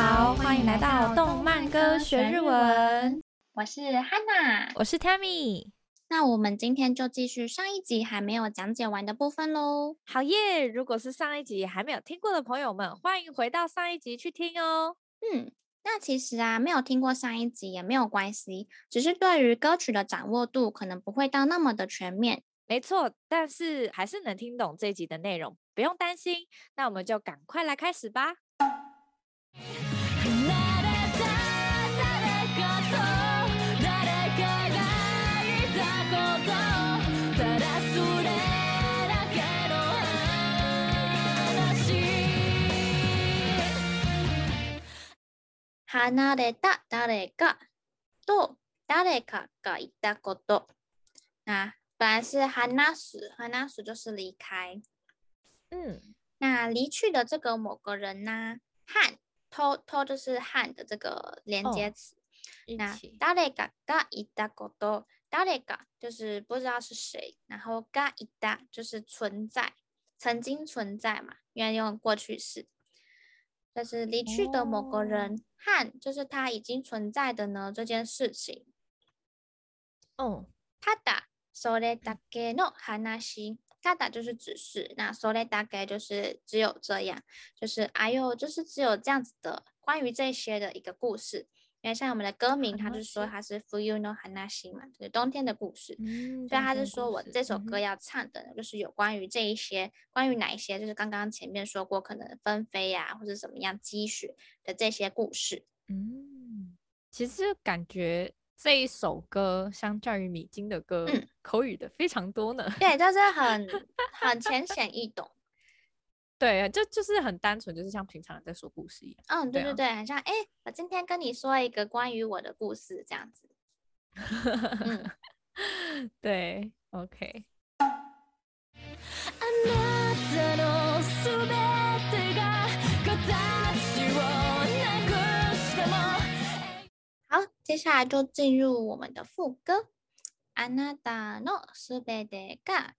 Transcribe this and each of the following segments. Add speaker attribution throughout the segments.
Speaker 1: 好，欢迎来到动漫歌学日文。
Speaker 2: 我是 Hana，
Speaker 1: 我是 Tammy。
Speaker 2: 那我们今天就继续上一集还没有讲解完的部分喽。
Speaker 1: 好耶！如果是上一集还没有听过的朋友们，欢迎回到上一集去听哦。
Speaker 2: 嗯，那其实啊，没有听过上一集也没有关系，只是对于歌曲的掌握度可能不会到那么的全面。
Speaker 1: 没错，但是还是能听懂这一集的内容，不用担心。那我们就赶快来开始吧。
Speaker 2: 离れた谁かと谁かがいたこと。那本来是话す，话す就是离开。
Speaker 1: 嗯，
Speaker 2: 那离去的这个某个人呢？和とと就是和的这个连接词。
Speaker 1: 哦、
Speaker 2: 那谁かがいたこと，谁か就是不知道是谁，然后がいた就是存在，曾经存在嘛，因为用过去式。就是离去的某个人、哦、和就是他已经存在的呢这件事情。
Speaker 1: 哦，
Speaker 2: ただそれだけの话， ただ就是只是，那それだけ就是只有这样，就是哎呦，就是只有这样子的关于这些的一个故事。因为像我们的歌名，他就说它是冬の话嘛，就是冬天的故事。嗯，所以他是说我这首歌要唱的，就是有关于这一些，嗯、关于哪一些，就是刚刚前面说过，可能纷飞呀，或者怎么样积雪的这些故事。
Speaker 1: 嗯，其实感觉这一首歌相较于米津的歌，嗯、 口语的非常多呢。
Speaker 2: 对，就是很很浅显易懂。
Speaker 1: 对，就就是很单纯，就是像平常人在说故事一样。
Speaker 2: 嗯，对对对，很像哎，我今天跟你说一个关于我的故事，这样子。
Speaker 1: 嗯，对，OK。
Speaker 2: 好，接下来就进入我们的副歌。あなたのすべてが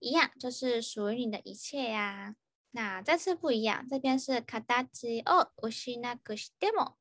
Speaker 2: 一样，就是属于你的一切呀。那这次不一样，这边是形を失くしても，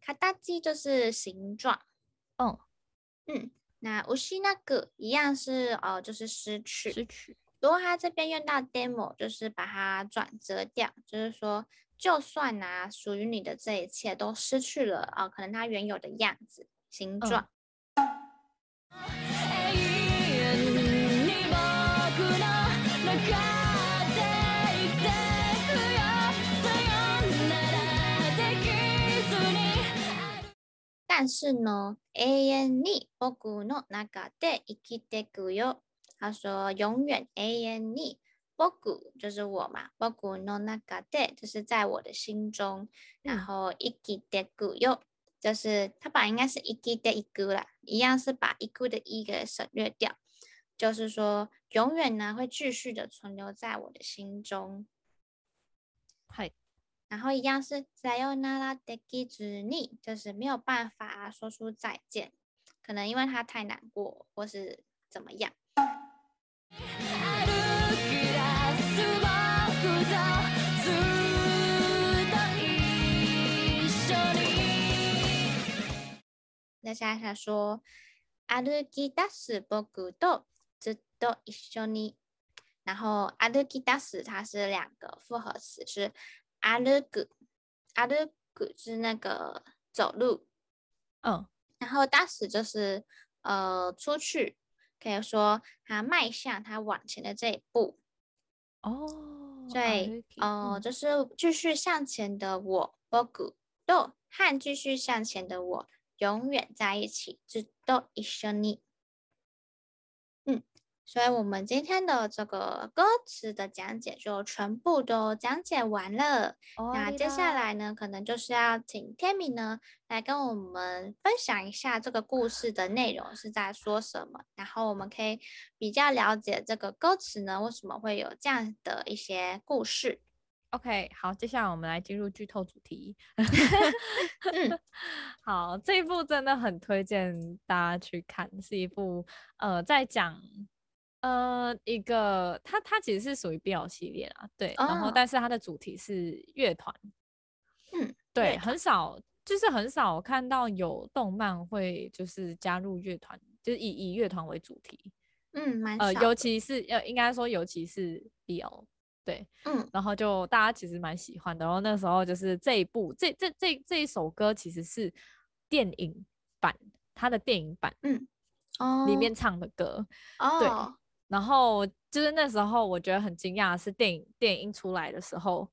Speaker 2: 形就是形状，
Speaker 1: 哦，
Speaker 2: 嗯，那失く一样是哦，就是失去，
Speaker 1: 失去。
Speaker 2: 不过它这边用到 demo，就是把它转折掉，就是说，就算啊，属于你的这一切都失去了啊、哦，可能它原有的样子、形状。 但是呢，永远に仆の中で生きてくよ。他说永远，永远に仆就是我嘛，仆の中で就是在我的心中。然后生きてくよ就是他本来应该是生きていく啦，一样是把いく的一给省略掉，就是说永远呢会继续的存留在我的心中。
Speaker 1: 嗨。
Speaker 2: 然后一样是さよならできずに，就是没有办法说出再见，可能因为他太难过，或是怎么样。那下下说，歩き出す仆とずっと一绪に，然后歩き出す它是两个复合词，是。 歩く，歩く是那个走路，
Speaker 1: 嗯，
Speaker 2: 然后出す就是呃出去，可以说他迈向他往前的这一步，
Speaker 1: 哦，
Speaker 2: 对，哦、呃，就是继续向前的我，仆と和继续向前的我永远在一起，ずっと一绪に，嗯。 所以，我们今天的这个歌词的讲解就全部都讲解完了。Oh, 那接下来呢，可能就是要请 Tammy 呢来跟我们分享一下这个故事的内容是在说什么，然后我们可以比较了解这个歌词呢为什么会有这样的一些故事。
Speaker 1: OK，好，接下来我们来进入剧透主题。嗯，好，这一部真的很推荐大家去看，是一部呃在讲。呃，一个，它它其实是属于 BL 系列啊，对，哦、然后但是它的主题是乐团，
Speaker 2: 嗯，
Speaker 1: 对，很少，就是很少看到有动漫会就是加入乐团，就是以以乐团为主题。
Speaker 2: 嗯，蛮
Speaker 1: 呃，尤其是呃，应该说尤其是 BL，对，
Speaker 2: 嗯，
Speaker 1: 然后就大家其实蛮喜欢的。然后那时候就是这一部这这这这一首歌其实是电影版，它的电影版，
Speaker 2: 嗯，哦，
Speaker 1: 里面唱的歌，
Speaker 2: 哦，
Speaker 1: 对。然后就是那时候我觉得很惊讶的是电影电影出来的时候，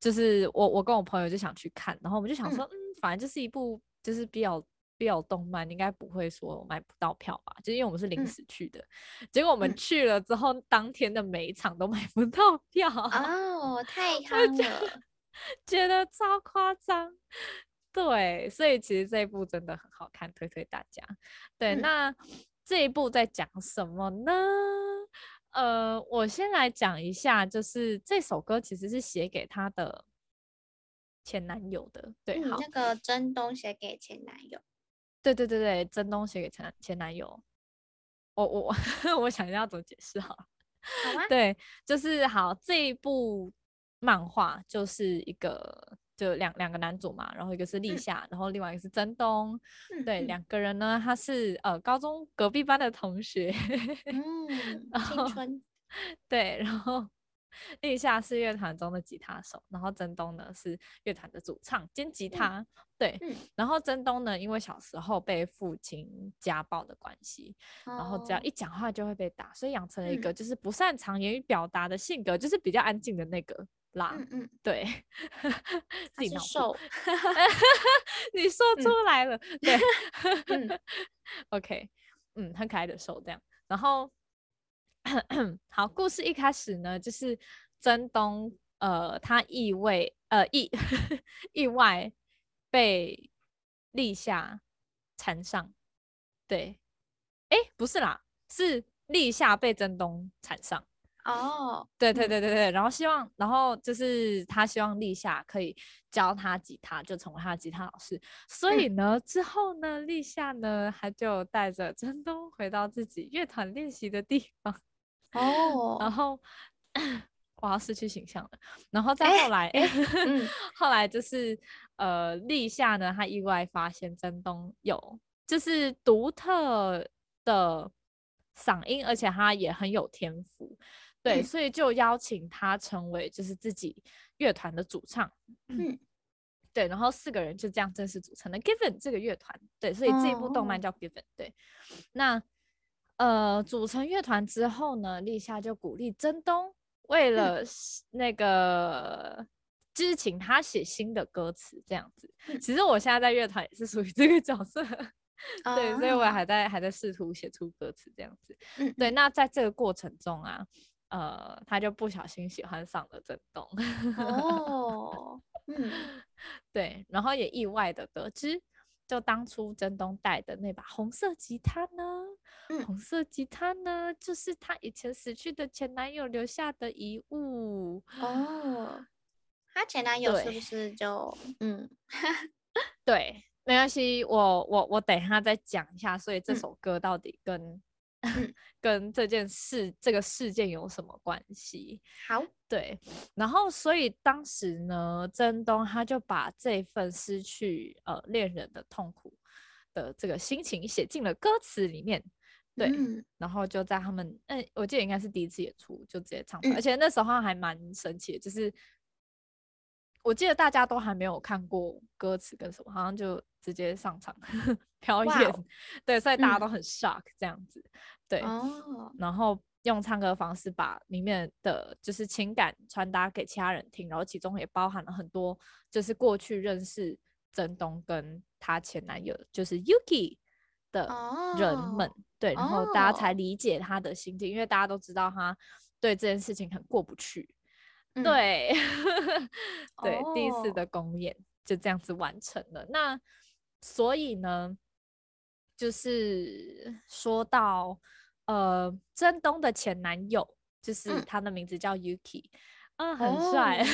Speaker 1: 就是我我跟我朋友就想去看，然后我们就想说，嗯，嗯，反正就是一部就是比较。比较动漫应该不会说买不到票吧？就因为我们是临时去的，嗯、结果我们去了之后，嗯、当天的每一场都买不到票
Speaker 2: 哦，太 夯了，
Speaker 1: 觉得超夸张。对，所以其实这一部真的很好看，推推大家。对，嗯、那这一部在讲什么呢？呃，我先来讲一下，就是这首歌其实是写给她的前男友的。对，
Speaker 2: 嗯、好，那个真东写给前男友。
Speaker 1: 对对对对，真东写给前前男友，我我 我想一下要怎么解释好了。
Speaker 2: 好吗？
Speaker 1: 对，就是好这一部漫画就是一个就两两个男主嘛，然后一个是立夏，嗯、然后另外一个是曾东。嗯、对，两个人呢，他是呃高中隔壁班的同学。
Speaker 2: 嗯，青春。
Speaker 1: 对，然后。立夏是乐团中的吉他手，然后曾东呢是乐团的主唱兼吉他。嗯、对，嗯、然后曾东呢，因为小时候被父亲家暴的关系，哦、然后只要一讲话就会被打，所以养成了一个就是不擅长言语表达的性格，嗯、就是比较安静的那个啦。嗯嗯，对，自己脑补。你说出来了，嗯、对。嗯、OK，嗯，很可爱的瘦这样，然后。好，故事一开始呢，就是真东，呃，他意外，呃，意意外被立夏缠上，对，哎，不是啦，是立夏被真东缠上，
Speaker 2: 哦，
Speaker 1: 对对对对对，然后希望，然后就是他希望立夏可以教他吉他，就成为他的吉他老师，所以呢，嗯、之后呢，立夏呢，他就带着真东回到自己乐团练习的地方。
Speaker 2: 哦，
Speaker 1: 然。后 我要失去形象了。然后再后来，欸欸嗯、后来就是呃，立夏呢，他意外发现真东有就是独特的嗓音，而且他也很有天赋，对，嗯、所以就邀请他成为就是自己乐团的主唱。嗯，对，然后四个人就这样正式组成了 Given 这个乐团。对，所以这一部动漫叫 Given。对，那。呃，组成乐团之后呢，立夏就鼓励真东，为了那个，就是请他写新的歌词，这样子。其实我现在在乐团也是属于这个角色，对，所以我还在还在试图写出歌词这样子。对，那在这个过程中啊，呃，他就不小心喜欢上了真东。哦，嗯，对，然后也意外的得知。就当初真东带的那把红色吉他呢？嗯、红色吉他呢，就是他以前死去的前男友留下的遗物
Speaker 2: 哦。他前男友是不是就
Speaker 1: 对
Speaker 2: 嗯？
Speaker 1: 对，没关系，我我我等一下再讲一下。所以这首歌到底跟、嗯？跟这件事、这个事件有什么关系？
Speaker 2: 好，
Speaker 1: 对，然后所以当时呢，真东他就把这份失去呃恋人的痛苦的这个心情写进了歌词里面，对，嗯、然后就在他们，嗯，我记得应该是第一次演出就直接唱出来，嗯、而且那时候还蛮神奇的，就是我记得大家都还没有看过歌词跟什么，好像就。直接上场 表演，Wow. 对，所以大家都很 shock 这样子，嗯、对，oh. 然后用唱歌的方式把里面的就是情感传达给其他人听，然后其中也包含了很多就是过去认识曾东跟他前男友就是 Yuki 的人们，oh. 对，然后大家才理解他的心境，oh. 因为大家都知道他对这件事情很过不去，嗯、对，对，oh. 第一次的公演就这样子完成了，那。所以呢，就是说到呃，真东的前男友，就是他的名字叫 Yuki，嗯，很帅，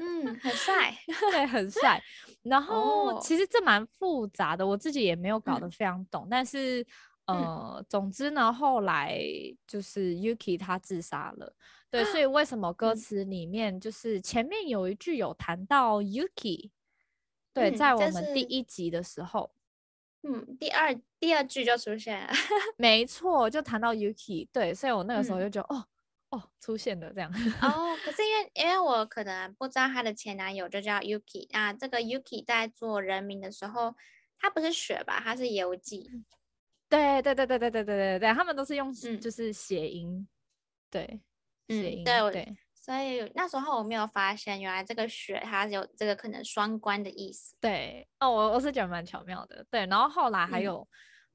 Speaker 2: 嗯，很帅，
Speaker 1: 对，很帅。然后其实这蛮复杂的，我自己也没有搞得非常懂。但是呃，总之呢，后来就是 Yuki 他自杀了，对，所以 为什么歌词里面就是前面有一句有谈到 Yuki？对，在我们第一集的时候，
Speaker 2: 嗯，第二第二句就出现了，
Speaker 1: 没错，就谈到 Yuki，对，所以我那个时候就觉得，哦哦，出现了这样。
Speaker 2: 哦，可是因为因为我可能不知道他的前男友就叫 Yuki，那这个 Yuki 在做人名的时候，他不是雪吧，他是游记。
Speaker 1: 对对对对对对对对对，他们都是用就是谐音，对，谐音，对对。
Speaker 2: 所以那时候我没有发现，原来这个雪它有这个可能双关的意思。
Speaker 1: 对，哦，我我是觉得蛮巧妙的。对，然后后来还有，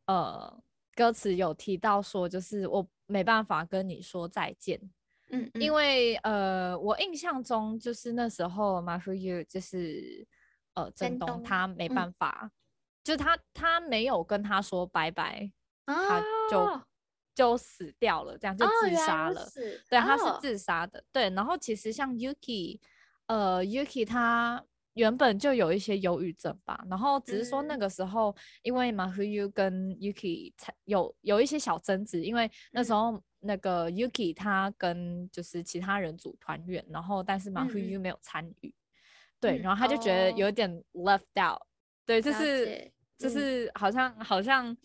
Speaker 1: 嗯、呃，歌词有提到说，就是我没办法跟你说再见。嗯，嗯，因为呃，我印象中就是那时候 Mafuyu 就是呃，郑东他没办法，嗯、就是他他没有跟他说拜拜，哦、他就。就死掉了，这样就自杀了。哦、对，他是自杀的。哦、对，然后其实像 Yuki，呃，Yuki 他原本就有一些忧郁症吧，然后只是说那个时候，嗯、因为 Mafuyu 跟 Yuki 才有有一些小争执，因为那时候那个 Yuki 他跟就是其他人组团圆，然后但是 Mafuyu 没有参与，嗯、对，然后他就觉得有点 left out，、嗯、对，就是就是好像好像。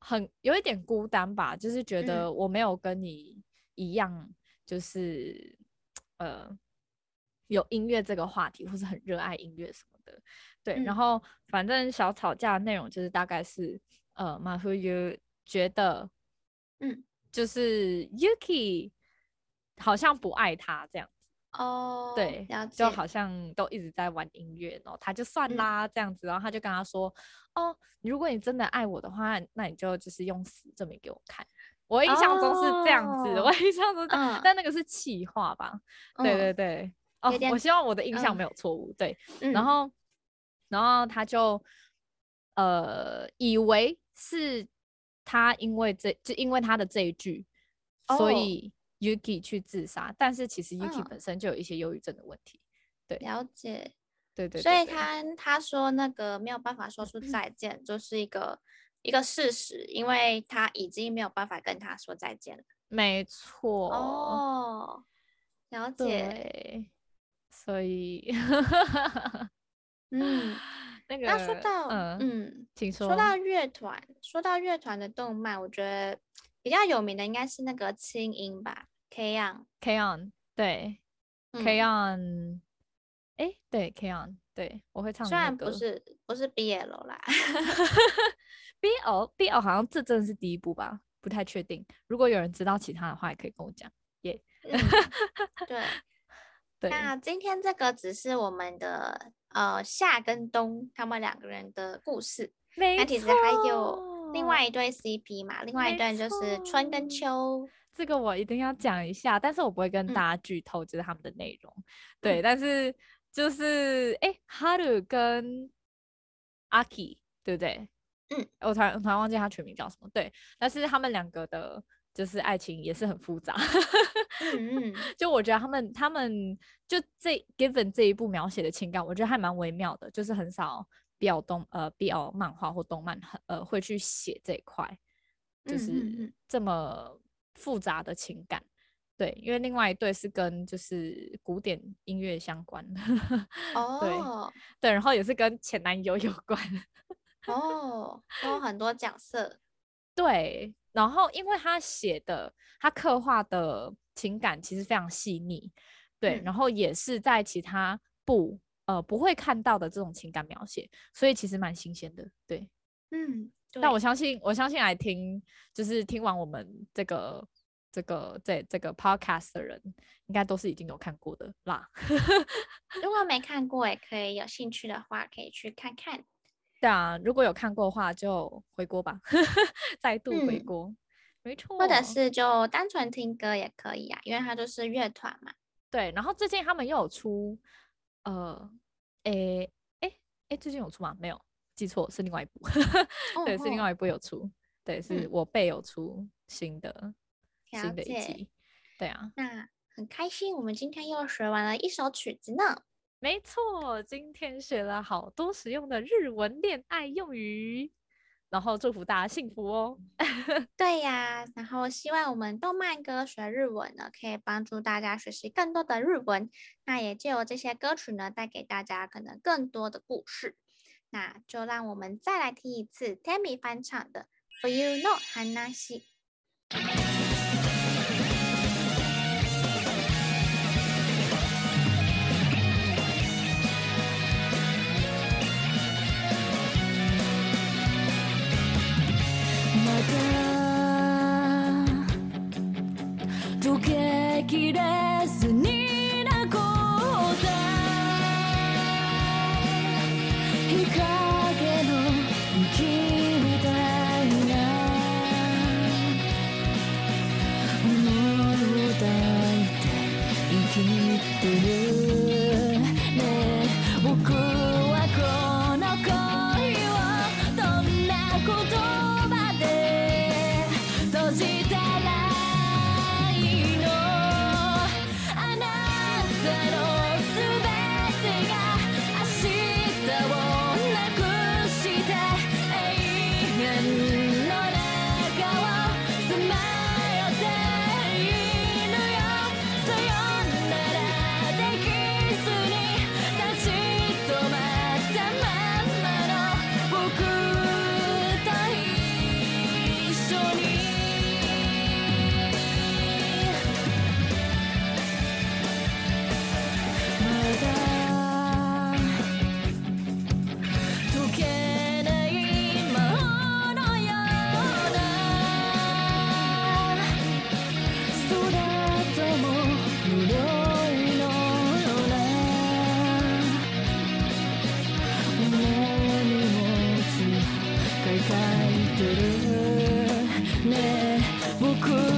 Speaker 1: 很有一点孤单吧，就是觉得我没有跟你一样，就是、嗯、呃有音乐这个话题，或是很热爱音乐什么的。对，嗯、然后反正小吵架的内容就是大概是呃，Mafuyu 觉得，嗯，就是 Yuki 好像不爱他这样子
Speaker 2: 哦，
Speaker 1: 对，就好像都一直在玩音乐，然后他就算啦、嗯、这样子，然后他就跟他说。哦，如果你真的爱我的话，那你就就是用死证明给我看。我印象中是这样子，哦、我印象中但那个是气话吧？嗯、对对对。哦，我希望我的印象没有错误。嗯、对，然后，然后他就呃以为是他因为这就因为他的这一句，哦、所以 Yuki 去自杀，但是其实 Yuki 本身就有一些忧郁症的问题。对，
Speaker 2: 了解。
Speaker 1: 对对，对，
Speaker 2: 所以他他说那个没有办法说出再见，嗯、就是一个一个事实，因为他已经没有办法跟他说再见了。
Speaker 1: 没错。
Speaker 2: 哦，了解。
Speaker 1: 所以，
Speaker 2: 嗯，那个，那说到，嗯，嗯
Speaker 1: 请说。
Speaker 2: 说到乐团，说到乐团的动漫，我觉得比较有名的应该是那个轻音吧，K-On，K-On，
Speaker 1: 对，K-On。哎、欸，对，K-On，对我会唱的。
Speaker 2: 虽然不是不是 BL 啦，
Speaker 1: BL BL 好像这真的是第一部吧，不太确定。如果有人知道其他的话，也可以跟我讲。耶、yeah.
Speaker 2: 嗯，对对。那今天这个只是我们的呃夏跟冬他们两个人的故事，那其实还有另外一对 CP 嘛，另外一段就是春跟秋。
Speaker 1: 这个我一定要讲一下，但是我不会跟大家剧透，就是他们的内容。嗯、对，但是。就是哎，哈鲁跟阿 K，对不对？嗯，我突然突然忘记他全名叫什么。对，但是他们两个的，就是爱情也是很复杂。嗯嗯，就我觉得他们他们就这 Given 这一部描写的情感，我觉得还蛮微妙的，就是很少 BL 动呃 BL 漫画或动漫很呃会去写这一块，就是这么复杂的情感。对，因为另外一对是跟就是古典音乐相关的，哦，对对，然后也是跟前男友有关，
Speaker 2: 哦，有很多角色，
Speaker 1: 对，然后因为他写的他刻画的情感其实非常细腻，对，嗯、然后也是在其他部呃不会看到的这种情感描写，所以其实蛮新鲜的，对，
Speaker 2: 嗯，
Speaker 1: 但我相信我相信来听就是听完我们这个。这个这这个 podcast 的人应该都是已经有看过的啦。
Speaker 2: 如果没看过，也可以有兴趣的话，可以去看看。
Speaker 1: 对啊，如果有看过的话，就回锅吧，再度回锅，嗯、没错。
Speaker 2: 或者是就单纯听歌也可以啊，因为它就是乐团嘛。
Speaker 1: 对，然后最近他们又有出，呃，诶诶诶，最近有出吗？没有，记错，是另外一部。对，是另外一部有出，对，是我辈有出新的。嗯新的一集，对啊，
Speaker 2: 那很开心，我们今天又学完了一首曲子呢。
Speaker 1: 没错，今天学了好多实用的日文恋爱用语。然后祝福大家幸福哦。
Speaker 3: 对呀，然后希望我们动漫歌学日文呢，可以帮助大家学习更多的日文。那也借由这些歌曲呢，带给大家可能更多的故事。那就让我们再来听一次 Tammy 翻唱的《For You No Hana Shi 冬の话》。
Speaker 4: 优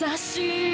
Speaker 4: 優しい